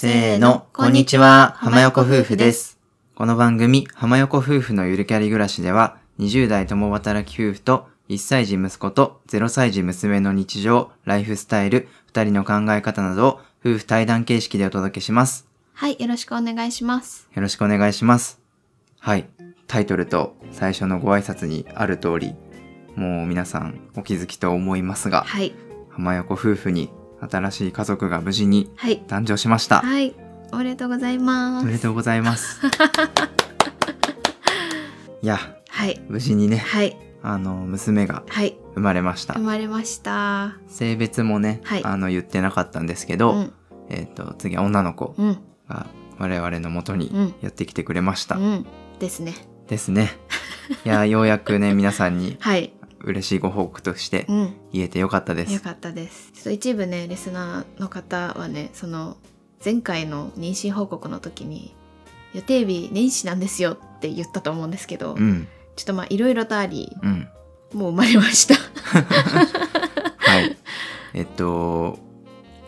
せーの、こんにちは、浜横夫婦です。この番組、浜横夫婦のゆるキャリ暮らしでは、20代共働き夫婦と1歳児息子と0歳児娘の日常、ライフスタイル、2人の考え方などを夫婦対談形式でお届けします。はい、よろしくお願いします。よろしくお願いします。はい。タイトルと最初のご挨拶にある通り、もう皆さんお気づきと思いますが、はい、浜横夫婦に新しい家族が無事にはい、誕生しました。はい、おめでとうございま。おめですとうございます。いや、はい、無事にね、はい、あの、娘がはい、生まれました生。まれました。性別もね、はいあの、言ってなかったんですけど、うん、えっ、と、次は女の子うん、が我々の元にうんやってきてくれました。うん、ですね。ですね。いや、ようやくね、皆さんに はい、嬉しいご報告としてうん、言えてよかったです。よかったです。ちょっと一部ね、リスナーの方はね、その前回の妊娠報告の時に予定日年始なんですよって言ったと思うんですけど、うん、ちょっとまあいろいろとあり、うん。もう生まれました。はい。えっと、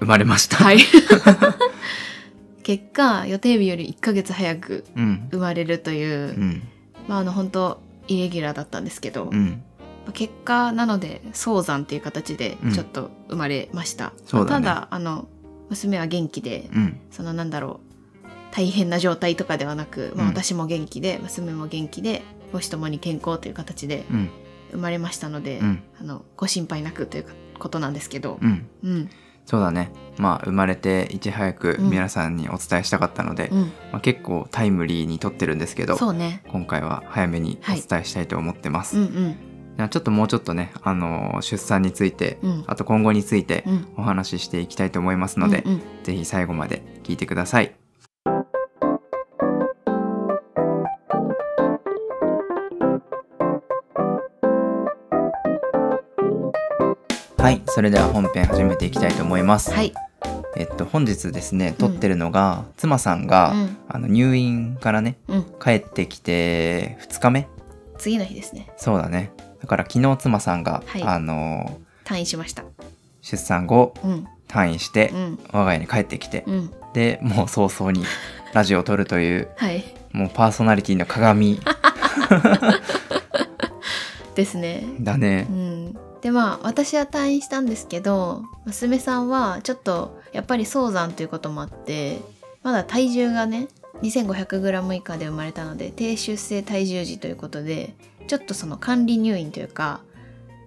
生まれました。はい。結果予定日より1ヶ月早くうん。生まれるという、うん。まああの本当イレギュラーだったんですけど、うん。まあ結果なので早産っていう形でうんちょっと生まれました、そうだねただあの娘は元気で、うん。そのなんだろう大変な状態とかではなく、まあ、うん私も元気で娘も元気で母子ともに健康という形でうん。生まれましたので、うん。あのご心配なくということなんですけどう、ん。うんそうだね。まあ、生まれていち早くうん皆さんにお伝えしたかったので、うん、まあ、結構タイムリーに撮ってるんですけど、ね今回は早めにお伝えしたいと思ってます。うんうんじゃあちょっともうちょっとね、あの出産について、うん。あと今後についてうん。お話ししていきたいと思いますので、うんうん。ぜひ最後まで聞いてください。はい、それでは本編始めていきたいと思います。はい、えっと本日ですね、撮ってるのが、妻さんが、うん。あの入院からね、うん、帰ってきて2日目。次の日ですね。そうだね。だから昨日妻さんが、はい。あの退院しました。出産後うん。退院してうん。我が家に帰ってきて、うん。でもう早々にラジオを撮るというはい。もうパーソナリティの鏡。ですね。だね。う。ん。でまあ私は退院したんですけど娘さんはちょっとやっぱり早産ということもあってまだ体重がね 2500g 以下で生まれたので低出生体重児ということでちょっとその管理入院というか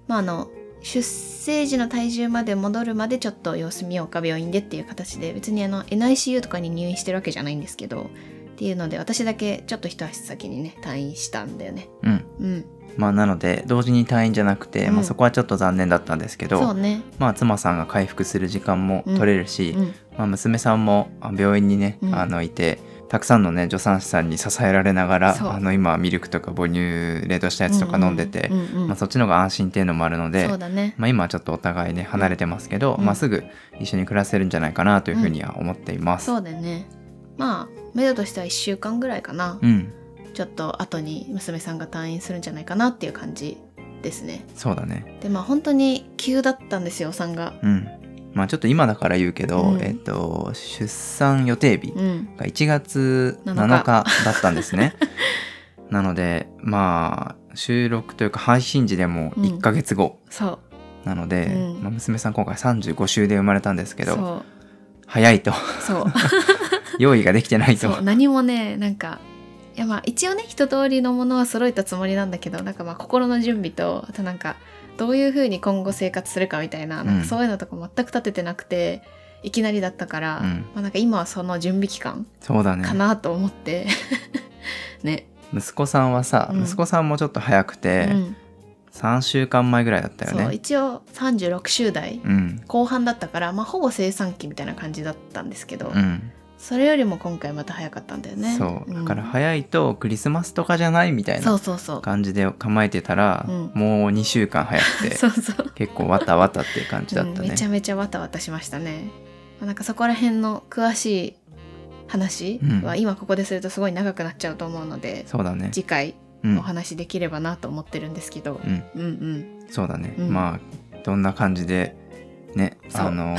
まああの出生時の体重まで戻るまでちょっと様子見ようか病院でっていう形で別にあの NICU とかに入院してるわけじゃないんですけどっていうので私だけちょっと一足先にね退院したんだよね。うん。うん。まあなので同時に退院じゃなくて、うん。まあ、そこはちょっと残念だったんですけど、ね。まあ妻さんが回復する時間も取れるし、うん。まあ、娘さんもあ病院にね、うん。あのいてたくさんのね助産師さんに支えられながらあの今はミルクとか母乳冷凍したやつとか飲んでて、うんうんうんまあ、そっちの方が安心っていうのもあるのでそうだね。まあ、今はちょっとお互いね離れてますけど、うんまあ、すぐ一緒に暮らせるんじゃないかなというふうには思っています。そうだよね。まあ目処としては1週間ぐらいかな、うん、ちょっと後に娘さんが退院するんじゃないかなっていう感じですね。そうだね。でまあ本当に急だったんですよお産が。うん。まあちょっと今だから言うけど、うん。えっと出産予定日うん。が1月7 7日日だったんですね。なのでまあ収録というか配信時でも1ヶ月後。そう。なので、うん。まあ、娘さん今回35週で生まれたんですけど早いと。そう。用意ができてないと。何もねなんかいやまあ一応ね一通りのものは揃えたつもりなんだけどなんかまあ心の準備とあとなんかどういう風に今後生活するかみたいななんかそういうのとか全く立ててなくて、いきなりだったから、うん。まあ、なんか今はその準備期間そうだね。かなと思って、ね、息子さんはさ、うん。息子さんもちょっと早くて、うん、3週間前ぐらいだったよそうね。一応36週代うん。後半だったから、まあ、ほぼ生産期みたいな感じだったんですけど、うん、それよりも今回また早かったんだよね。そう。だん。から早いとクリスマスとかじゃないみたいそな感じで構えてたら、うん。もう2週間早くて 結構わたわたっていう感じだったね。うんめち。ゃめちゃわたわたしましたね、まあ、なんかそこら辺の詳しい話は今ここでするとすごい長くなっちゃうと思うので、そうだね。次回うん。お話できればなと思ってるんですけど、うん、うん、うん。そうだね。うん。まあどんな感じでねあの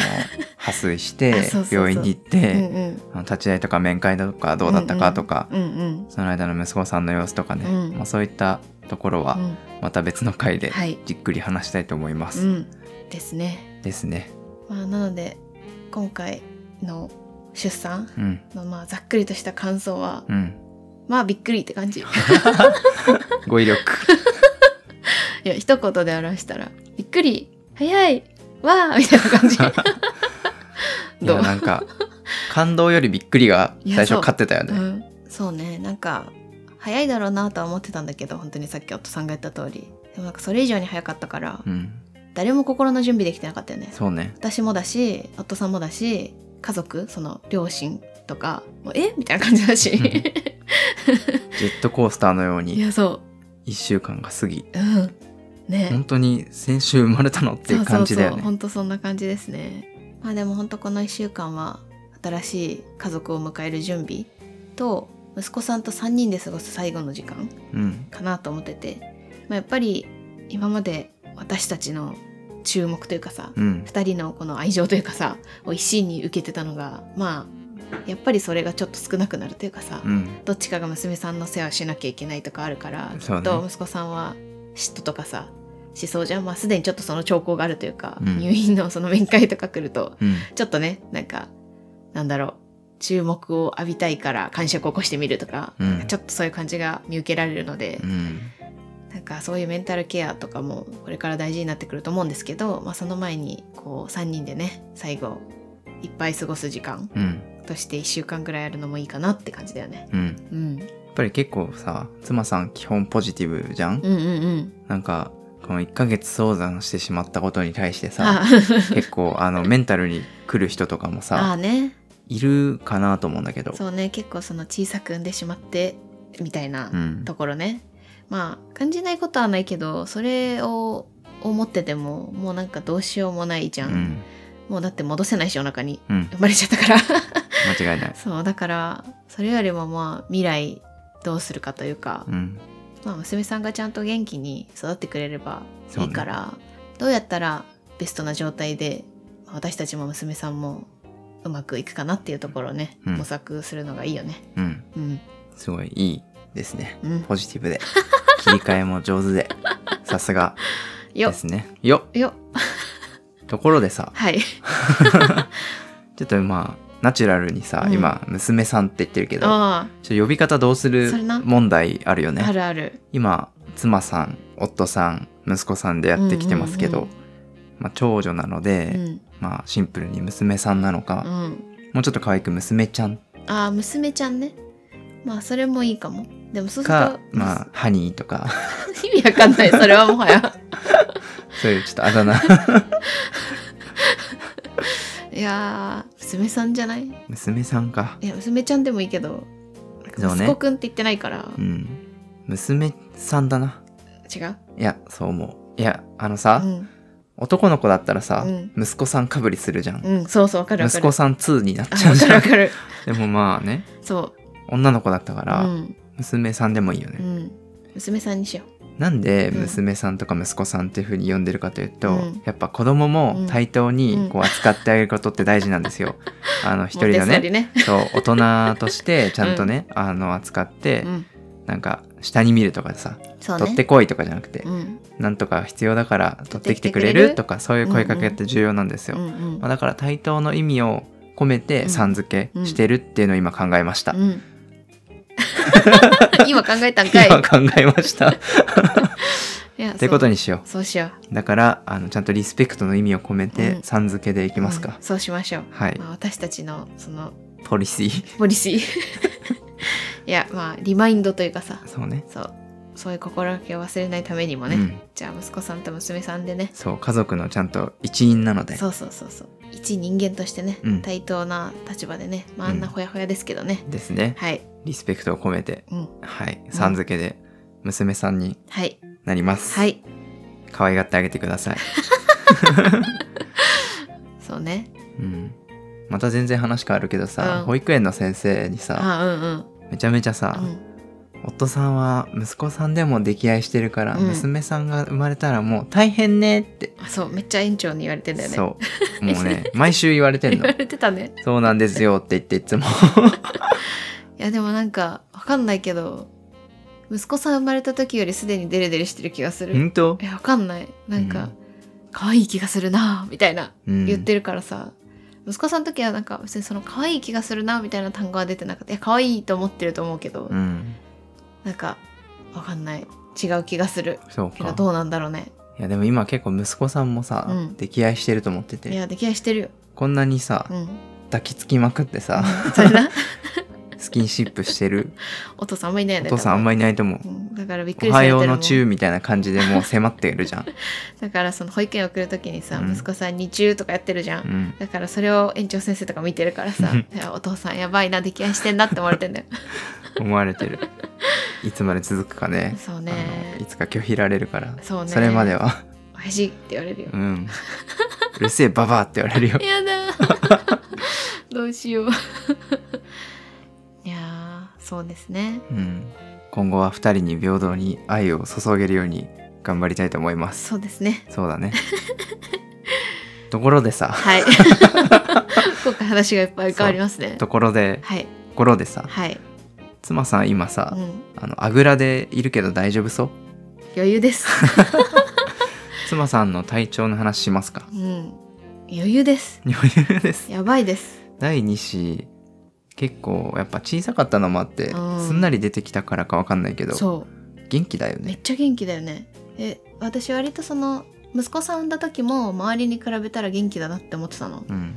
破水し あて病院に行っうんて、立ち会いとか面会とかどうだったかとか、うんうん。その間の息子さんの様子とかね、うんまあ、そういったところはうん。また別の回ではい。じっくり話したいと思います。うん。ですね。ですね。まあなので今回の出産うん。のまあざっくりとした感想はうん。まあびっくりって感じ。い 語彙力。や一言で表したらびっくり。早いわーみたいな感じ。いどうやなんか感動よりびっくりが最初勝ってたよね。う。ん、そうね。なんか早いだろうなとは思ってたんだけど本当にさっき夫さんが言った通り。でもなんかそれ以上に早かったから、うん、誰も心の準備できてなかったよね。そうね。私もだし夫さんもだし家族その両親とかもうえ？みたいな感じだし。ジェットコースターのよういにやそ1週間が過ぎ、ううんね。本当に先週生まれたのっていう感じだよね。本当そんな感じですね。まあでも本当この1週間は新しい家族を迎える準備と息子さんと3人で過ごす最後の時間うん、かなと思ってて、まあ、やっぱり今まで私たちの注目というかさ、うん、2人のこの愛情というかさを一身に受けてたのがまあやっぱりそれがちょっと少なくなるというかさ、うん、どっちかが娘さんの世話しなきゃいけないとかあるからきっと息子さんは嫉妬とかさしそうじゃん。まあすでにちょっとその兆候があるというか、うん。入院のその面会とか来るとうん、ちょっとねなんかなんだろう注目を浴びたいから感触を起こしてみるとか,、うん。ちょっとそういう感じが見受けられるので、うん、なんかそういうメンタルケアとかもこれから大事になってくると思うんですけど、まあ、その前にこう3人でね最後いっぱい過ごす時間うん、として1週間ぐらいあるのもいいかなって感じだよね。うん。うん、やっぱり結構さ、妻さん基本ポジティブじゃん、うんうんうん。なんか、この1ヶ月早産してしまったことに対してあ。さ、結構あのメンタルに来る人とかもあさ、あね。いるかなと思うんだけど。そうね。結構その小さく産んでしまってみたいなうん。ところね、まあ感じないことはないけどそれを思っててももうなんかどうしようもないじゃん、うん、もうだって戻せないしお腹に。うん、生まれちゃったから。間違いない。そうだからそれよりもまあ未来どうするかというか、うん、まあ、娘さんがちゃんと元気に育ってくれればいいから、どうやったらベストな状態でまあ私たちも娘さんもうまくいくかなっていうところをね、うん。模索するのがいいよね。うん、うん、すごいいいですね。うん、ポジティブで。切り替えも上手で。さすが。よ。ですね。よ。っよ。ところでさ、はい。ちょっとまあ、ナチュラルにさ、うん。今、娘さんって言ってるけど、あちょっと呼び方どうするそれな。問題あるよあ、ね。あるある。今、妻さん、夫さん、息子さんでやってきてますけど、うんうんまあ、長女なのうで、ん。まあ、シンプルに娘さんなのか、うん。もうちょっと可愛く娘ちゃん。ああ娘ちゃんね。まあそれもいいかも。でもそうするかと、まあ、ハニーとか、意味わかんない。それはもはや。そういうちょっとあだ名、いやー娘さんじゃない？娘さんか。いや娘ちゃんでもいいけどそうね息子くんって言ってないから、うん。娘さんだな。違う？いや、そう思う。いや、あのさ、うん、男の子だったらさ、うん息子さんかぶりするじゃん。うん、そうそうわかるわかる息子さん2になっあちゃうじゃんわかるわ。かるでもまあね、そ女の子だったかうら、うん、娘さんでもいいよね。うん、娘さんにしよなんでうん。娘さんとか息子さんっていう風に呼んでるかというと、うん。やっぱ子供も対等にこう扱ってあげることって大事なんですよ。あのう一人のね。ね。そう大人としてちゃんとね、あの扱って、うん。なんか下に見るとかさ、ね。取ってこいとかじゃなくて、うん。なんとか必要だから取ってきてくれるる？とかそういう声かけって重要なんですよ。うんうん。まあ、だから対等の意味を込めてさん付けしてるっていうのを今考えました。うん 今考えたんかい今考えました。っ いやてことににしよそうしよう。だからあのちゃんとリスペクトの意味を込めうてんさん付けでいきうますかうん。そうしましょう、はいまあ、私たちのそのポリシー。ポリシー いやまあリマインドというかさそうね。そうそういう心がけを忘れないためにもね、うん。じゃあ息子さんと娘さんでね。そう家族のちゃんと一員なので。そうそうそうそう。一人間としてね、うん。対等な立場でね、まあ、あんなほやほやですけどね、ですね。はい。リスペクトを込めて、うん。はい、さん付けで娘さんにはい。なります。はい。可愛がってあげてください。そうね。うん。また全然話変わるけどさ、うん。保育園の先生にさ、あうんうん。めちゃめちゃさ、うん夫さんは息子さんでも溺愛してるから、うん。娘さんが生まれたらもう大変ねって、あそうめっちゃ園長に言われてんだよね。そう。もうね毎週言われてん 言わのれてたね。そうなんですよって言っていつも。いやでもなんかわかんないけど息子さん生まれた時よりすでにデレデレしてる気がする。本当？いやわかんない。なんか、うん。可愛い気がするなみたいなうん。言ってるからさ、息子さんの時はなんか別にその可愛い気がするなみたいな単語は出てなくていや可愛いと思ってると思うけど、うんなんかわかんない。違う気がする。そうか。けどどうなんだろうね。いやでも今結構息子さんもさ、うん。溺愛してると思ってて。いや出来合いしてるよ。こんなにさ、うん。抱きつきまくってさ、それな スキンシップしてる。お父さんあんまいないよねお父さんあんまり、りいないと思う。うんだからびっくおはようのチューみたいな感じでもう迫ってるじゃん、だからその保育園送る時にさ、うん。息子さんにチューとかやってるじゃん、うん、だからそれを園長先生とか見てるからさ お父さんやばいな出来合いしてんなって思われてんだよ。思われてる。いつまで続くかね。そうね。いつか拒否られるから。そうね。それまでは。おいしいって言われるよ。うん。うるせえババアって言われるよ。やだどうしよういやーそうですね。うん。今後は二人に平等に愛を注げるように頑張りたいと思います。そうですね。そうだね。ところでさ。はい。今回話がいっぱい変わりますね。ところで。はい。ところでさ。はい、妻さん今さ、うん、あのあぐらでいるけど大丈夫そう？余裕です。妻さんの体調の話しますか？うん。余裕です。余裕です。やばいです。第2子結構やっぱ小さかったのもあって、うん。すんなり出てきたからかわかんないけどそう。元気だよね。めっちゃ元気だよね。え私割とその息子さん産んだ時も周りに比べたら元気だなって思ってたの。うん。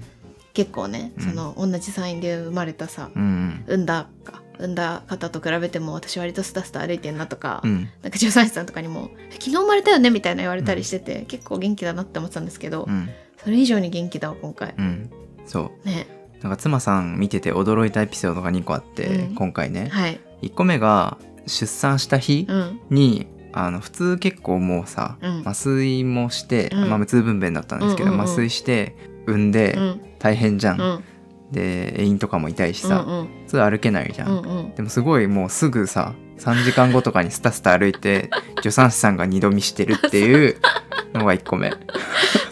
結構ね、うん。その同じ産院で生まれたさうん。産んだか産んだ方と比べても私割とスタスタ歩いてんなとか、うん。うんなんか助産師さんとかにも「昨日生まれたよね」みたいな言われたりしてて、結構元気だなって思ってたんですけど、うん。それ以上に元気だわ今回、うん。そう。ねなんか妻さん見てて驚いたエピソードが2個あって、うん。今回ね。はい。1個目が出産した日うん。に、あの普通結構もうさ、うん。麻酔もして、うん。まあ無痛分娩だったんですけど、うんうんうん。麻酔して産んでうん。大変じゃん、うん。で遠因とかも痛いしさ、うん普通歩けないじゃん、うんうん。でもすごいもうすぐさ3時間後とかにスタスタ歩いて助産師さんが二度見してるっていう のが1個目。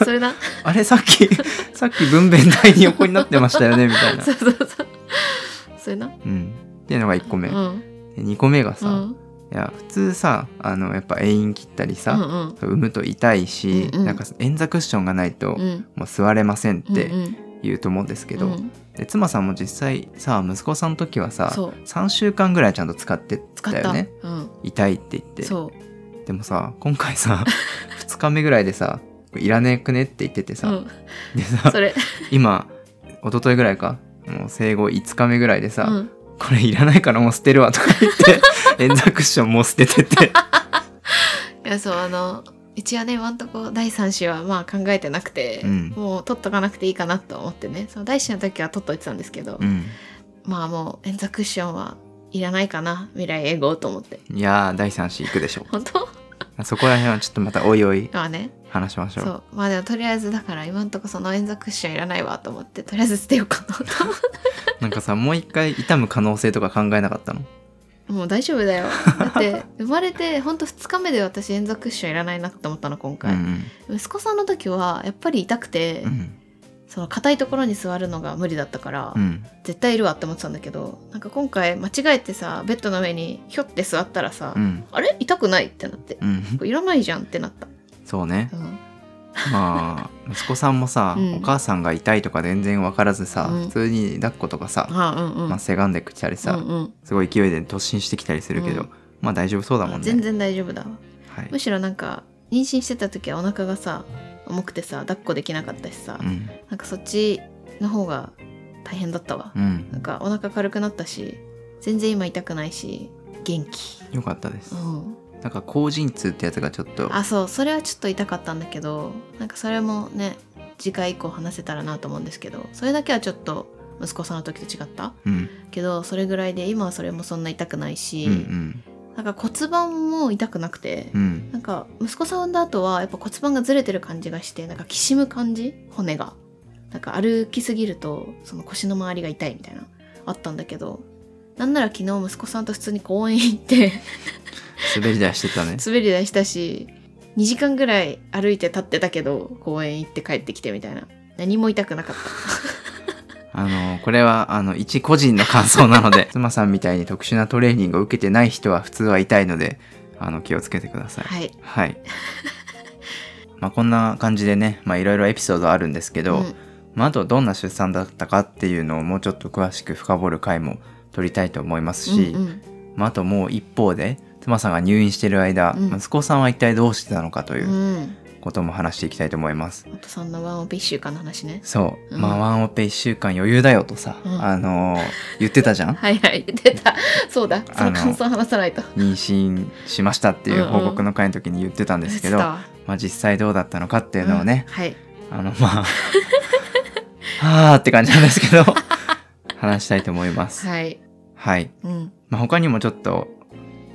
それなあれさっきさっき分娩台に横になってましたよねみたいな。そうそうそう。それなうん。っていうのが1個目、うん。で2個目がさ、うん。いや普通さあのやっぱ遠因切ったりうさ、んうん。産むと痛いし、うんうん。なんか円座クッションがないとうん。もう座れませんってうんうん。言うと思うんですけど、うん。で妻さんも実際さ息子さんの時はさそう。3週間ぐらいちゃんと使ってたたよね。うん。痛いって言って。そうでもさ今回さ 2日目ぐらいでさ「いらねえくね」って言っててさ、うん。でさそれ。今一昨日ぐらいかもう生後5日目ぐらいでさ、うん。これいらないからもう捨てるわとか言って 円座クッションもう捨ててて。いやそうあの一応ね今んとこ第3子はまあ考えてなくて、うん。もう取っとかなくていいかなと思ってね。その第1子の時は取っといてたんですけど、うん。まあもう円座クッションはいらないかな未来英語と思って。いやー第3子行くでしょ 本当？そこら辺はちょっとまたおいおいまあね。話しましょう。そう。まあでもとりあえずだから今んとこその円座クッションいらないわと思ってとりあえず捨てようかな。と なんかさもう一回痛む可能性とか考えなかったの？てもう大丈夫だよ。だって 生まれてほんと2日目で私円座クッションいらないなって思ったの今うん回、息子さんの時はやっぱり痛くて、うんその硬いところに座るのが無理だったから、うん。絶対いるわって思ってたんだけどなんか今回間違えてさベッドの上にひょって座ったらさ、うん。あれ？痛くないってなって。うん。これいらないじゃんってなった、そうね。うん、まあ息子さんもさ、うん。お母さんが痛いとか全然分からずさ、うん。普通に抱っことかさ、まあ、せがんできたりさ、うんうん。すごい勢いで突進してきたりするけど、うん。まあ大丈夫そうだもんね。全然大丈夫だわ。はい。むしろなんか妊娠してた時はお腹がさ重くてさ抱っこできなかったしさ、うん。なんかそっちの方が大変だったわ、うん。なんかお腹軽くなったし全然今痛くないし元気。よかったです、うん。なんか後陣痛ってやつがちょっと。あそう。それはちょっと痛かったんだけどなんかそれもね次回以降話せたらなと思うんですけどそれだけはちょっと息子さんの時と違ったうん。けどそれぐらいで今はそれもそんな痛くないし、うんうんなんか骨盤も痛くなくて、うん。なんか息子さん産んだ後はやっぱ骨盤がずれてる感じがしてなんかきしむ感じ？骨が。なんか歩きすぎるとその腰の周りが痛いみたいなあったんだけどなんなら昨日息子さんと普通に公園行って滑り台してたね。滑り台したし2時間ぐらい歩いて立ってたけど公園行って帰ってきてみたいな。何も痛くなかったあのこれはあの一個人の感想なので 妻さんみたいに特殊なトレーニングを受けてない人は普通は痛いのであの気をつけてください。はい。はい。まあこんな感じでねまあいろいろエピソードあるんですけど、うん。まあ、あとどんな出産だったかっていうのをもうちょっと詳しく深掘る回も取りたいと思いますし、うんうん。まあ、あともう一方で妻さんが入院してる間、うん。息子さんは一体どうしてたのかといううんことも話していきたいと思います。あとそんなワンオペ1週間の話ね。そう、うん。まあワンオペ1週間余裕だよとさ、うん。あのー言ってたじゃん？はいはい出た。そうだ。そあのの感想話さないと。妊娠しましたっていう報告の会の時に言ってたんですけど、出た。わまあ、実際どうだったのかっていうのをね、うんはい。あのまあは あって感じなんですけど 話したいと思います。はい。はい、うん。まあ、他にもちょっと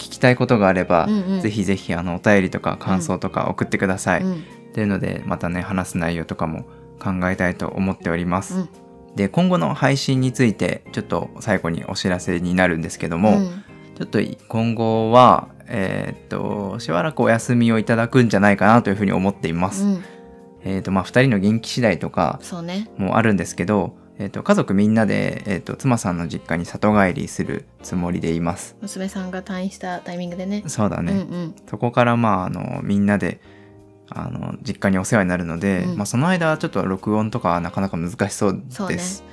聞きたいことがあれば、うんうん。ぜひぜひあのお便りとか感想とか送ってください。うん。っていうのでまたね話す内容とかも考えたいと思っております。うん。で今後の配信についてちょっと最後にお知らせになるんですけども、うん。ちょっと今後はえーっとしばらくお休みをいただくんじゃないかなというふうに思っています。うん。えーっとまあ2人の元気次第とかもあるんですけど、えーっと家族みんなで、えーっと妻さんの実家に里帰りするつもりでいます。娘さんが退院したタイミングでねそうだね。うんうんそこからまああのみんなであの実家にお世話になるので、うんまあ、その間はちょっと録音とかはなかなか難しそうそうねです。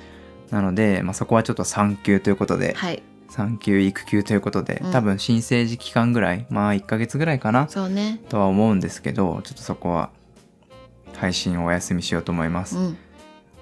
なので、まあ、そこはちょっと産休ということで、はい産休育休ということで、うん多分新生児期間ぐらいまあ1ヶ月ぐらいかなそうねとは思うんですけどちょっとそこは配信をお休みしようと思います。うん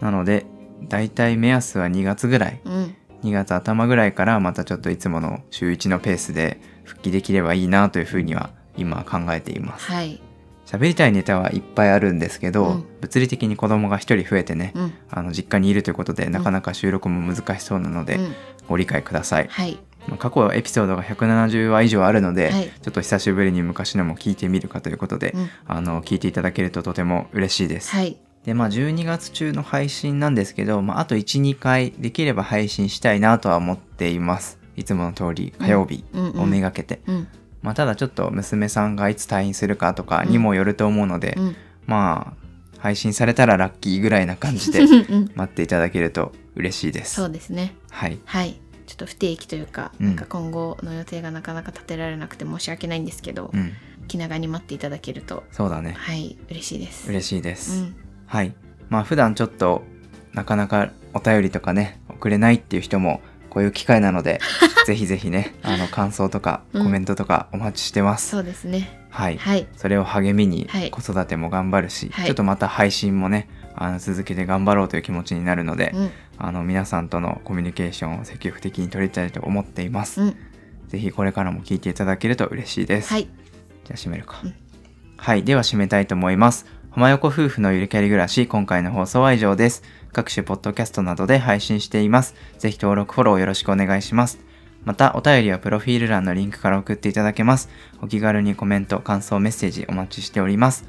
なのでだいたい目安は2月ぐらい。うん。2月頭ぐらいからまたちょっといつもの週1のペースで復帰できればいいなというふうには今考えています。はい。喋りたいネタはいっぱいあるんですけど、うん。物理的に子供が一人増えてね、うん。あの実家にいるということでなかなか収録も難しそうなので、うん。ご理解ください、はい。まあ過去エピソードが170話以上あるので、はい。ちょっと久しぶりに昔のも聞いてみるかということで、うん。あの聞いていただけるととても嬉しいです、はいでまあ12月中の配信なんですけど、まあ、あと12回できれば配信したいなとは思っています。いつもの通り火曜日うんうん。をめがけて、うん。まあ、ただちょっと娘さんがいつ退院するかとかにもよると思うので、うん。まあ配信されたらラッキーぐらいな感じでうん待っていただけると嬉しいです。そうですね。はい。はい。ちょっと不定期というか、うん。なんか今後の予定がなかなか立てられなくて申し訳ないんですけど、うん。気長に待っていただけるとそうだね。はい嬉しいです。嬉しいでうす。んはい。まあ普段ちょっとなかなかお便りとかね送れないっていう人もこういう機会なので ぜひぜひねあの感想とかコうんメントとかお待ちしてます。そうですねはい。はいそれを励みにはい子育ても頑張るし、はいちょっとまた配信もねあの続けて頑張ろうという気持ちになるので、うんあの皆さんとのコミュニケーションを積極的に取りたいと思っています。うんぜひこれからも聞いていただけると嬉しいです。はいじゃあ締めるか。うんはい。では締めたいと思います。浜横夫婦のゆるキャリ暮らし、今回の放送は以上です。各種ポッドキャストなどで配信しています。ぜひ登録、フォローよろしくお願いします。また、お便りはプロフィール欄のリンクから送っていただけます。お気軽にコメント、感想、メッセージお待ちしております。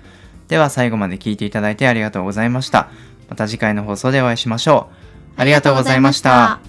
では最後まで聞いていただいてありがとうございました。また次回の放送でお会いしましょう。ありがとうございました。